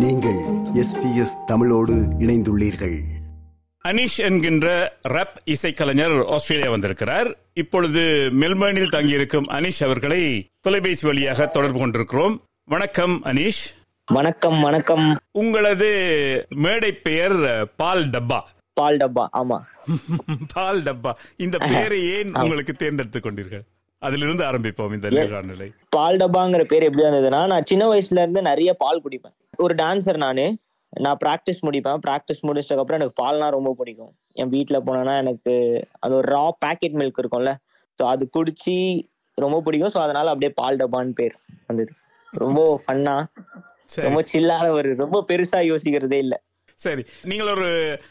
நீங்கள் எஸ்பிஎஸ் தமிழோடு இணைந்துள்ளீர்கள். அனிஷ் என்கின்ற ரப் இசைக்கலைஞர் ஆஸ்திரேலியா வந்திருக்கிறார். இப்பொழுது மெல்பர்னில் தங்கியிருக்கும் அனிஷ் அவர்களை தொலைபேசி வழியாக தொடர்பு கொண்டிருக்கிறோம். வணக்கம் அனிஷ். வணக்கம் வணக்கம். உங்களது மேடை பெயர் பால் டப்பா. பால் டப்பா ஆமா. பால் டப்பா. இந்த பெயரை ஏன் உங்களுக்கு தேர்ந்தெடுத்துக் கொண்டீர்கள்? அதிலிருந்து ஆரம்பிப்போம் இந்த பால் டப்பாங்கிற பேர் எப்படி வந்ததுன்னா நான் சின்ன வயசுல இருந்து நிறைய பால் குடிப்பேன். ஒரு டான்சர் நானு. நான் ப்ராக்டிஸ் முடிப்பேன். ப்ராக்டிஸ் முடிச்சதுக்கு அப்புறம் எனக்கு பால்னா ரொம்ப பிடிக்கும். என் வீட்ல போனேன்னா எனக்கு அது ஒரு ரா பேக்கெட் மில்க் இருக்கும்ல. ஸோ அது குடிச்சு ரொம்ப பிடிக்கும். ஸோ அதனால அப்படியே பால் டப்பான்னு பேர் வந்தது. ரொம்ப ஃபன்னா ரொம்ப சில்லான ஒரு ரொம்ப பெருசா யோசிக்கிறதே இல்ல. சரி. நீங்கள் ஒரு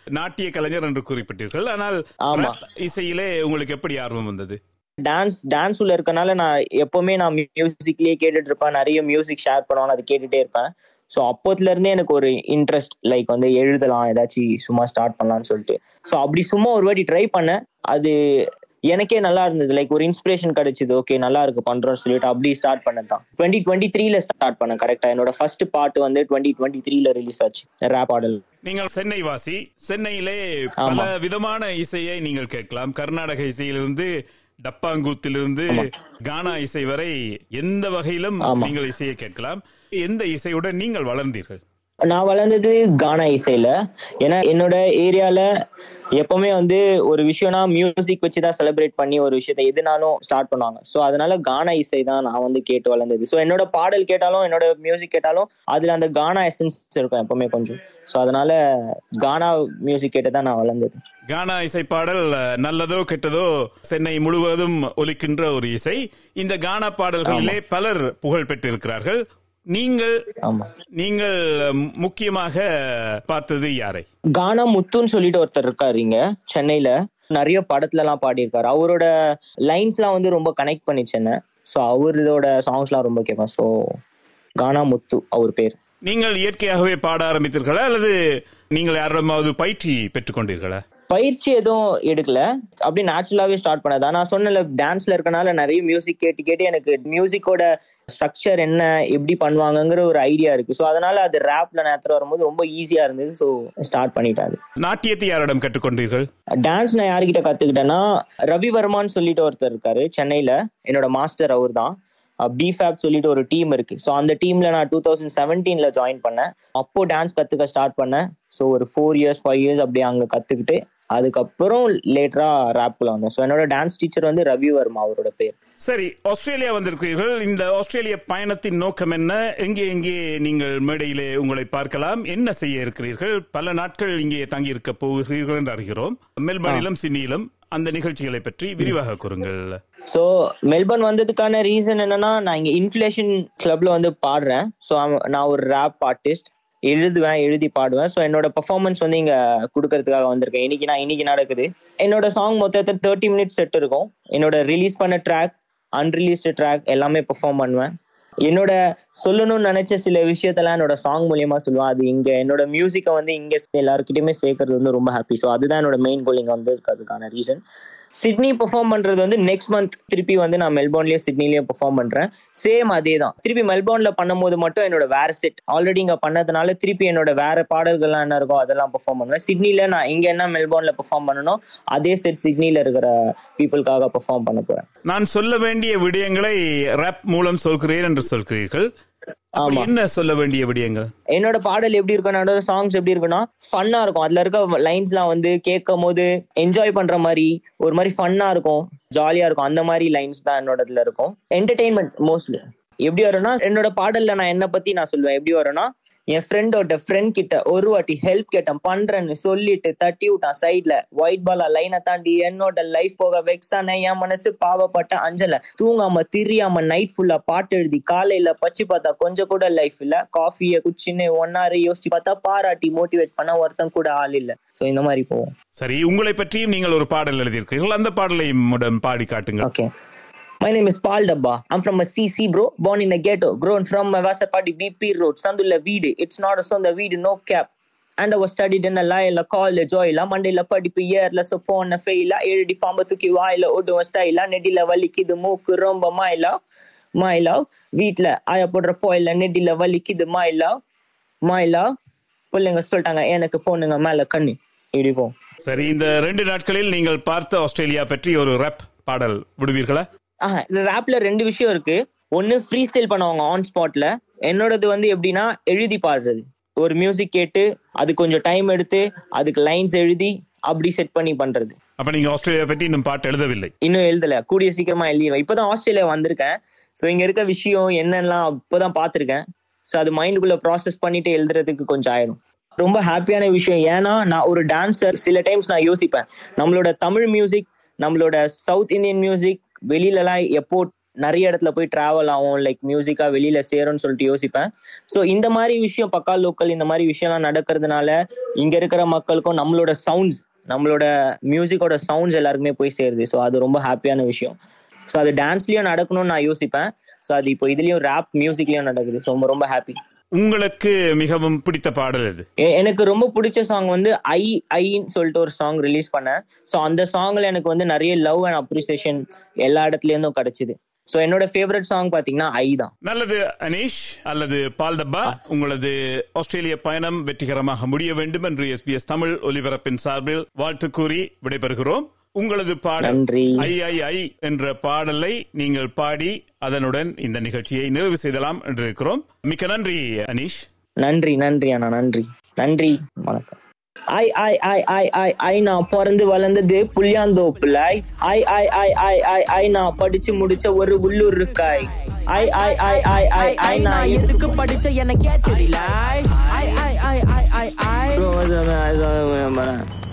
நாட்டிய கலைஞர் என்று குறிப்பிட்டீர்கள். ஆனால் ஆமா. இசையிலே உங்களுக்கு எப்படி ஆர்வம் வந்தது? டான்ஸ் டான்ஸ் உள்ள இருக்கனால நான் எப்பவுமே நான் மியூசிக்லயே கேட்டுட்டு இருப்பேன். நிறைய மியூசிக் ஷேர் பண்ணுவாங்க. அது கேட்டுட்டே இருப்பேன். ஸோ அப்போத்துல இருந்தே எனக்கு ஒரு இன்ட்ரெஸ்ட் லைக் வந்து எழுதலாம் ஏதாச்சும் சும்மா ஸ்டார்ட் பண்ணலாம்னு சொல்லிட்டு. ஸோ அப்படி சும்மா ஒரு வாட்டி ட்ரை பண்ணேன். அது எனக்கே நல்லா இருந்தது. லைக் ஒரு இன்ஸ்பிரேஷன் கிடைச்சது. ஓகே நல்லா இருக்கு பண்றோம்னு சொல்லிட்டு அப்படி ஸ்டார்ட் பண்ணது தான். டுவெண்ட்டி டுவெண்ட்டி த்ரீல ஸ்டார்ட் பண்ணேன் கரெக்டா என்னோட ஃபர்ஸ்ட் பாட்டு வந்து டுவெண்ட்டி டுவெண்ட்டி த்ரீல ரிலீஸ் ஆச்சு ரேப் ஆடல். நீங்கள் சென்னை வாசி சென்னையிலே. பல விதமான இசையை நீங்கள் கேட்கலாம். கர்நாடக இசையிலிருந்து டப்பாங்கூத்திலிருந்து கானா இசை வரை எந்த வகையிலும். நீங்கள் இசையை கேட்கலாம். எந்த இசையுடன் நீங்கள் வளர்ந்தீர்கள்? நான் வளர்ந்தது கானா இசையில. ஏன்னா என்னோட ஏரியால எப்பவுமே வந்து ஒரு விஷயம்னா மியூசிக் வச்சு தான் செலிப்ரேட் பண்ணி ஒரு விஷயத்தை எதுனாலும் ஸ்டார்ட் பண்ணுவாங்க. ஸோ அதனால கானா இசை தான் நான் வந்து கேட்டு வளர்ந்தது. ஸோ என்னோட பாடல் கேட்டாலும் என்னோட மியூசிக் கேட்டாலும் அதுல அந்த கானா எசன்ஸ் இருக்கும் எப்பவுமே கொஞ்சம். ஸோ அதனால கானா மியூசிக் கேட்டு தான் நான் வளர்ந்தது. கானா இசை பாடல் நல்லதோ கெட்டதோ சென்னை முழுவதும் ஒலிக்கின்ற ஒரு இசை. இந்த கானா பாடல்களிலே பலர் புகழ் பெற்றிருக்கிறார்கள். நீங்கள் ஆமா. நீங்கள் முக்கியமாக பார்த்தது யாரை? கானா முத்துன்னு சொல்லிட்டு ஒருத்தர் இருக்காரு இங்க சென்னையில. நிறைய படத்துல எல்லாம் பாடியிருக்காரு. அவரோட லைன்ஸ் எல்லாம் வந்து ரொம்ப கனெக்ட் பண்ணிச்சு என்ன ஸோ அவரோட சாங்ஸ் எல்லாம் ரொம்ப கேட்பேன். ஸோ கானா முத்து அவர் பேர். நீங்கள் இயற்கையாகவே பாட ஆரம்பித்தீர்களா? அல்லது நீங்கள் யாரிடமாவது பயிற்சி பெற்றுக்கொண்டீர்களா? பயிற்சி எதுவும் எடுக்கல. அப்படி நேச்சுரலாவே ஸ்டார்ட் பண்ணதா நான் சொன்னல டான்ஸ்ல இருக்கனால நிறைய மியூசிக் கேட்டு கேட்டு எனக்கு மியூசிக்கோட ஸ்ட்ரக்சர் என்ன எப்படி பண்ணுவாங்கங்கிற ஒரு ஐடியா இருக்கு. ஸோ அதனால அது ரேப்ல நேரத்தில் வரும்போது ரொம்ப ஈஸியா இருந்தது. ஸோ ஸ்டார்ட் பண்ணிட்டேன் அது. நாட்டியத்தை யாரிடம் கற்றுக்கொண்டீர்கள்? டான்ஸ் நான் யார்கிட்ட கத்துக்கிட்டேன்னா ரவி வர்மான்னு சொல்லிட்டு ஒருத்தர் இருக்காரு சென்னையில. என்னோட மாஸ்டர் அவர் தான் பிஃபேப் சொல்லிட்டு ஒரு டீம் இருக்கு. ஸோ அந்த டீம்ல நான் டூ தௌசண்ட் செவன்டீன்ல ஜாயின் பண்ணேன். அப்போ டான்ஸ் கத்துக்க ஸ்டார்ட் பண்ணேன். ஸோ ஒரு ஃபோர் இயர்ஸ் ஃபைவ் இயர்ஸ் அப்படியே அங்க கத்துக்கிட்டு அதுக்கப்புறம் லேட்டரா ரேப்ல வந்தேன் ஸோ என்னோட டான்ஸ் டீச்சர் வந்து ரவி வர்மா அவரோட பேர். சரி ஆஸ்திரேலியா வந்திருக்கிறீர்கள். இந்த ஆஸ்திரேலிய பயணத்தின் நோக்கம் என்ன? எங்கே எங்கே நீங்கள் மேடையிலே உங்களை பார்க்கலாம்? என்ன செய்ய இருக்கிறீர்கள்? பல நாட்கள் இங்கே தங்கி இருக்க போகிறீர்கள் என்று அறிகிறோம். மெல்பர்னிலும் சிட்னியிலும் அந்த நிகழ்ச்சிகளை பற்றி விரிவாக கூறுங்கள். ஸோ மெல்பர்ன் வந்ததுக்கான ரீசன் என்னன்னா நான் இங்க இன்ஃபிளேஷன் கிளப்ல வந்து பாடுறேன். ஸோ நான் ஒரு ரேப் ஆர்டிஸ்ட் எழுதுவேன் எழுதி பாடுவேன். ஸோ என்னோட பர்ஃபார்மன்ஸ் வந்து இங்க கொடுக்கறதுக்காக வந்திருக்கேன் இன்னைக்கு நான் இன்னைக்கு நடக்குது. என்னோட சாங் மொத்தத்தில் தேர்ட்டி மினிட்ஸ் செட் இருக்கும். என்னோட ரிலீஸ் பண்ண ட்ராக் அன்ரிலீஸ்டு ட்ராக் எல்லாமே பெர்ஃபார்ம் பண்ணுவேன். என்னோட சொல்லணும்னு நினைச்ச சில விஷயத்தெல்லாம் என்னோட சாங் மூலியமா சொல்லுவேன். அது இங்க என்னோட மியூசிக்கை வந்து இங்க எல்லாருக்கிட்டையுமே சேர்க்கறது வந்து ரொம்ப ஹாப்பி ஸோ அதுதான் என்னோட மெயின் கோல் இங்க வந்து இருக்கிறதுக்கான ரீசன் சிட்னி பெர்ஃபார்ம் பண்றது வந்து நெக்ஸ்ட் மந்த் திருப்பி வந்து நான் மெல்போர்ன்லயே சிட்னிலயும் பெர்ஃபார்ம் பண்றேன். சேம் அதே தான் திருப்பி மெல்போர்ன்ல பண்ணும்போது மட்டும் என்னோட வேற செட் ஆல்ரெடி இங்க பண்ணதுனால திருப்பி என்னோட வேற பாடல்கள்லாம் என்ன இருக்கோ அதெல்லாம் பெர்ஃபார்ம் பண்ணுவேன். சிட்னில நான் இங்க என்ன மெல்போர்ன்ல பெர்ஃபார்ம் பண்ணணும் அதே செட் சிட்னில இருக்கிற பீப்புளுக்காக பெர்ஃபார்ம் பண்ண போறேன். நான் சொல்ல வேண்டிய விடயங்களை ரேப் மூலம் சொல்கிறேன் என்று சொல்கிறீர்கள். என்ன சொல்ல வேண்டிய விடயங்கள்? என்னோட பாடல் எப்படி இருக்கும் என்னோட சாங்ஸ் எப்படி இருக்குன்னா ஃபன்னா இருக்கும். அதுல இருக்க லைன்ஸ்லாம் வந்து கேட்கும் போது என்ஜாய் பண்ற மாதிரி ஒரு மாதிரி ஃபன்னா இருக்கும். ஜாலியா இருக்கும். அந்த மாதிரி லைன்ஸ் தான் என்னோட இதுல இருக்கும். என்டர்டெயின்மெண்ட் மோஸ்ட்லி எப்படி வரும்னா என்னோட பாடல்ல நான் என்ன பத்தி நான் சொல்லுவேன் எப்படி வரும்னா என் ஃப்ரெண்டோட ஃப்ரெண்ட் கிட்ட ஒரு வாட்டி ஹெல்ப் கேட்டேன். பண்றேன்னு சொல்லிட்டு தட்டி விட்டான் சைட்ல ஒயிட் பாலா லைனை தாண்டி என்னோட லைஃப் போக வெக்ஸான என் மனசு பாவப்பட்ட அஞ்சல. தூங்காம திரியாம நைட் ஃபுல்லா பாட்டு எழுதி காலையில பச்சு பார்த்தா கொஞ்சம் கூட லைஃப் இல்ல. காஃபியை குச்சின்னு ஒன்னாரு யோசிச்சு பார்த்தா பாராட்டி மோட்டிவேட் பண்ண ஒருத்தன் கூட ஆள் இல்ல. சோ இந்த மாதிரி போவோம். சரி உங்களை பற்றியும் நீங்கள் ஒரு பாடல் எழுதியிருக்கிறீர்கள். அந்த பாடலை பாடி காட்டுங்கள். Okay. My name is Paul Dabba. I'm from a CC, bro. Born in a ghetto. Grown from a Vasapati BP Road. Sandulla Veedu. It's not a son வீடு Veedu, no cap. Our I was studied இல்ல a Laila மண்டையில படிப்பு இயர்ல so போன ஃபெயிலா D பாம்பு தூக்கி வாயில ஓடுவ ஸ்டைலா நெடில வலிக்குது மூக்கு ரொம்ப மாயிலா மாயிலா வீட்ல ஆய போடுற போயில நெடில வலிக்குது மாயிலா மாயிலா பிள்ளைங்க சொல்லிட்டாங்க எனக்கு பொண்ணுங்க மேல கண்ணு இடிப்போம் சரி இந்த ரெண்டு நாட்களில் நீங்கள் பார்த்த ஆஸ்திரேலியா பற்றி ஒரு ரப் பாடல் விடுவீர்களா ரேப்ல ரெண்டு விஷயம் இருக்கு. ஒன்னு ஃப்ரீ ஸ்டைல் பண்ணுவாங்க ஆன் ஸ்பாட்ல என்னோடது வந்து எப்படின்னா எழுதி பாடுறது. ஒரு மியூசிக் கேட்டு அது கொஞ்சம் டைம் எடுத்து அதுக்கு லைன்ஸ் எழுதி அப்படி செட் பண்ணி பண்றது. அப்ப நீங்க ஆஸ்திரேலியா பற்றி இன்னும் பாட்டு எழுதவில்லை? இன்னும் எழுதல. கூடிய சீக்கிரமா எழுதிடுவேன். இப்பதான் ஆஸ்திரேலியா வந்திருக்கேன். ஸோ இங்க இருக்க விஷயம் என்னெல்லாம் இப்பதான் பார்த்திருக்கேன். ஸோ அது மைண்டுக்குள்ள ப்ராசஸ் பண்ணிட்டு எழுதுறதுக்கு கொஞ்சம் ஆயிடும் ரொம்ப ஹாப்பியான விஷயம். ஏன்னா நான் ஒரு டான்சர் சில டைம்ஸ் நான் யோசிப்பேன். நம்மளோட தமிழ் மியூசிக் நம்மளோட சவுத் இந்தியன் மியூசிக் வெளியிலலாம் எப்போ நிறைய இடத்துல போய் டிராவல் ஆகும் லைக் மியூசிக்கா வெளியில சேரும்னு சொல்லிட்டு யோசிப்பேன். ஸோ இந்த மாதிரி விஷயம் பக்கா லோக்கல் இந்த மாதிரி விஷயம்லாம் நடக்கிறதுனால இங்க இருக்கிற மக்களுக்கும் நம்மளோட சவுண்ட்ஸ் நம்மளோட மியூசிக்கோட சவுண்ட்ஸ் எல்லாருக்குமே போய் சேருது. ஸோ அது ரொம்ப ஹாப்பியான விஷயம். ஸோ அது டான்ஸ்லயும் நடக்கணும்னு நான் யோசிப்பேன். ஸோ அது இப்போ இதுலயும் ரேப் மியூசிக்லயும் நடக்குது. ஸோ ரொம்ப ரொம்ப ஹாப்பி உங்களுக்கு மிகவும் பிடித்த பாடல் எது? எனக்கு ரொம்ப பிடிச்ச சாங் வந்து ஐ ஐன்னு சொல்லிட்டு ஒரு சாங் ரிலீஸ் பண்ணேன். ஸோ அந்த சாங்ல எனக்கு வந்து நிறைய லவ் அண்ட் அப்ரிசியேஷன் எல்லா இடத்துல இருந்தும் கிடைச்சது. ஸோ என்னோட ஃபேவரட் சாங் பாத்தீங்கன்னா ஐ தான். நல்லது அனீஷ். அல்லது பால் டப்பா. உங்களது ஆஸ்திரேலிய பயணம் வெற்றிகரமாக முடிய வேண்டும் என்று எஸ்பிஎஸ் தமிழ் ஒலிபரப்பின் சார்பில் வாழ்த்து கூறி விடைபெறுகிறோம். உங்களது பாடல் நன்றி. ஐ ஐ ஐ என்ற பாடலை நீங்கள் பாடி அதனுடன் இந்த நிகழ்ச்சியை நிறைவு செய்தலாம் என்று இருக்கிறோம் மிக்க நன்றி அனீஷ் நன்றி நன்றி அண்ணா நன்றி நன்றி வணக்கம் ஐ ஐ ஐ ஐ ஐ ஐ நான் பிறந்து வளர்ந்தது புளியாந்தோப்புல ஐ ஐ ஐ ஐ ஐ ஐ நான் படிச்சு முடிச்ச ஒரு உள்ளூர் இருக்காய் ஐ ஐ ஐ ஐ ஐ ஐ நான் எதுக்கு படிச்ச எனக்கே தெரியல I I I I I I ஐ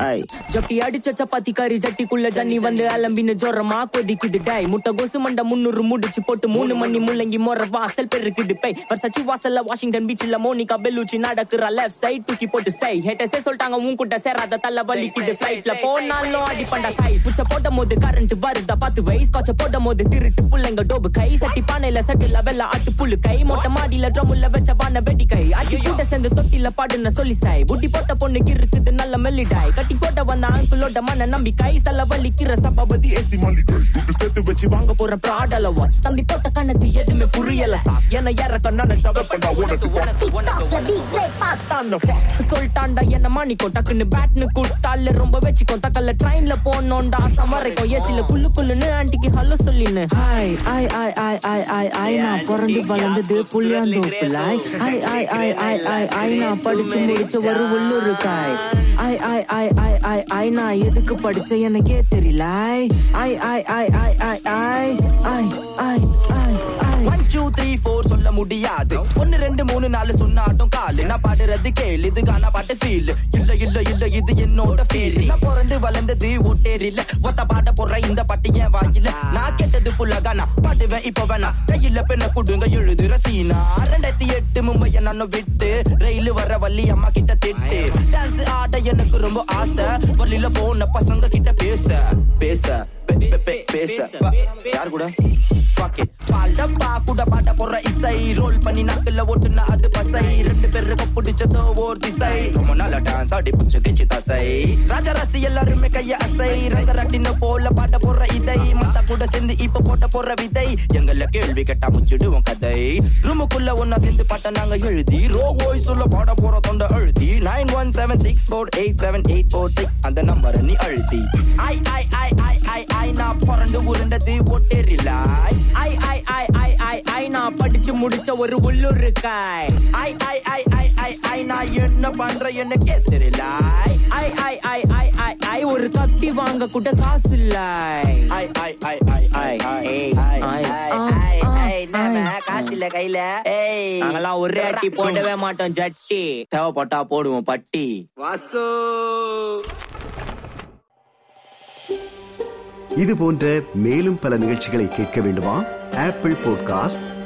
ஜட்டி அடிச்ச சப்பாத்தி கறி ஜட்டிக்குள்ள ஜன்னி வந்து அலம்பின்னு ஜோரமா கொதிக்குது. டை முட்டை கோசு மண்டை முன்னூறு முடிச்சு போட்டு மூணு மணி முள்ளங்கி மொற வாசல் பெருக்குது. பை வர்சச்சி வாசல்ல வாஷிங்டன் பீச்ல மோனிகா பெல்லூச்சி நடக்குற லெஃப்ட் சைட் தூக்கி போட்டு சை ஹேட்டஸே சொல்லிட்டாங்க உன் கூட்ட சேராத தள்ள வலிக்குது. ஃபிளைட்ல போனாலும் அடி பண்டா கை புச்ச போட்ட போது கரண்ட் வருதா? பார்த்து வை. ஸ்காட்ச போட்ட போது திருட்டு புள்ளைங்க டோபு கை. சட்டி பானையில சட்டில வெள்ள ஆட்டு புல்லு கை. மொட்டை மாடியில ட்ரம்முல வச்ச பானை வெடி கை அடி கூட சேர்ந்து தொட்டில பாடுன சொல்லி சாய். புட்டி போட்ட பொண்ணுக்கு இருக்குது நல்ல மெல்லிடாய். கட்டி போட்ட வந்த ஆங்கிளோட மன நம்பி கை சல்ல வலிக்கிற சபாபதி ஏசி மல்லிகை சேர்த்து வச்சு வாங்க போற பிராடல வாட்ச் தம்பி போட்ட கண்ணத்து எதுவுமே புரியல என்ன இறக்க நினைச்சா பண்ணா உனக்கு உனக்கு உனக்கு சொல்லிட்டாண்டா என்ன மாணிக்கோ டக்குன்னு பேட்னு கொடுத்தால ரொம்ப வச்சுக்கோ தக்கல்ல ட்ரெயின்ல போனோண்டா சமரைக்கும் ஏசில குள்ளு குள்ளுன்னு ஆண்டிக்கு ஹலோ சொல்லின்னு hi I I I I I ஐ நான் பிறந்து வளர்ந்தது புள்ளியாந்தோப்புல ஐ ஐ ஐ ஐ ஐ ஐ நான் படிச்சு முடிச்ச ஒரு உள்ளூர் காய் ஐ ஐ ஐ ஐ ஐ ஐ நான் எதுக்கு படிச்ச எனக்கே தெரியல I I I I I I I I I one two three four சொல்ல முடியாது ஒன்னு ரெண்டு மூணு நாலு சொன்னாட்டும் காலு நான் பாடுறது கேள் இது காணா பாட்டு ஃபீல் இல்ல இல்ல இல்ல இது என்னோட ஃபீல் நான் பிறந்து வளர்ந்தது ஒட்டேரில ஒத்த பாட்ட போடுற இந்த பாட்டு என் வாயில நான் கேட்டது ஃபுல்லா காணா பாடுவேன் இப்ப வேணா. கையில பெண்ண குடுங்க எழுதுற சீனா ரெண்டாயிரத்தி எட்டு மும்பைய நானும் விட்டு ரயில் வர வள்ளி அம்மா கிட்ட திட்டு. டான்ஸ் ஆட எனக்கு ரொம்ப ஆசை. வள்ளியில போன பசங்க கிட்ட பேச பேச பேச. யார் கூட? Fuck it. கூட பாட்ட போடுற ரோல் பண்ணி நாக்குல ஓட்டுனா அது பசை ரெண்டு பேருக்கு பிடிச்சதோ ஓர் திசை ரொம்ப நல்ல டான்ஸ் ஆடி புடிச்சு கிச்சு தசை ராஜராசி எல்லாருமே கைய அசை ரங்கராட்டின போல பாட்ட போற இதை மத்த கூட சேர்ந்து இப்ப போட்ட போற விதை எங்கள கேள்வி கேட்டா முச்சிடுவோம் கதை ரூமுக்குள்ள ஒன்னா சேர்ந்து பாட்ட நாங்க எழுதி ரோ ஓய் சொல்ல பாட போற தொண்ட அழுதி nine one seven six four eight seven eight four six அந்த நம்பரை நீ அழுதி ஐ ஐ ஐ ஐ ஐ ஐ நான் பிறந்து உருண்டது ஒட்டேரில ஐ ஐ ஐ ஐ ஐ ஐ நான் படிச்சு முடிச்ச ஒரு உள்ளூர் காய் ஐ ஐ ஐ ஐ ஐ ஐ நான் என்ன பண்ற எனக்கே தெரியல I I I I I ஐ ஒரு கத்தி வாங்க கூட காசு இல்ல ஐ I I I I I ஐ காசு இல்ல கையில நாங்கெல்லாம் ஒரே அட்டி போடவே மாட்டோம் ஜட்டி தேவைப்பட்டா போடுவோம் பட்டி இது போன்ற மேலும் பல நிகழ்ச்சிகளை கேட்க வேண்டுமா Apple podcast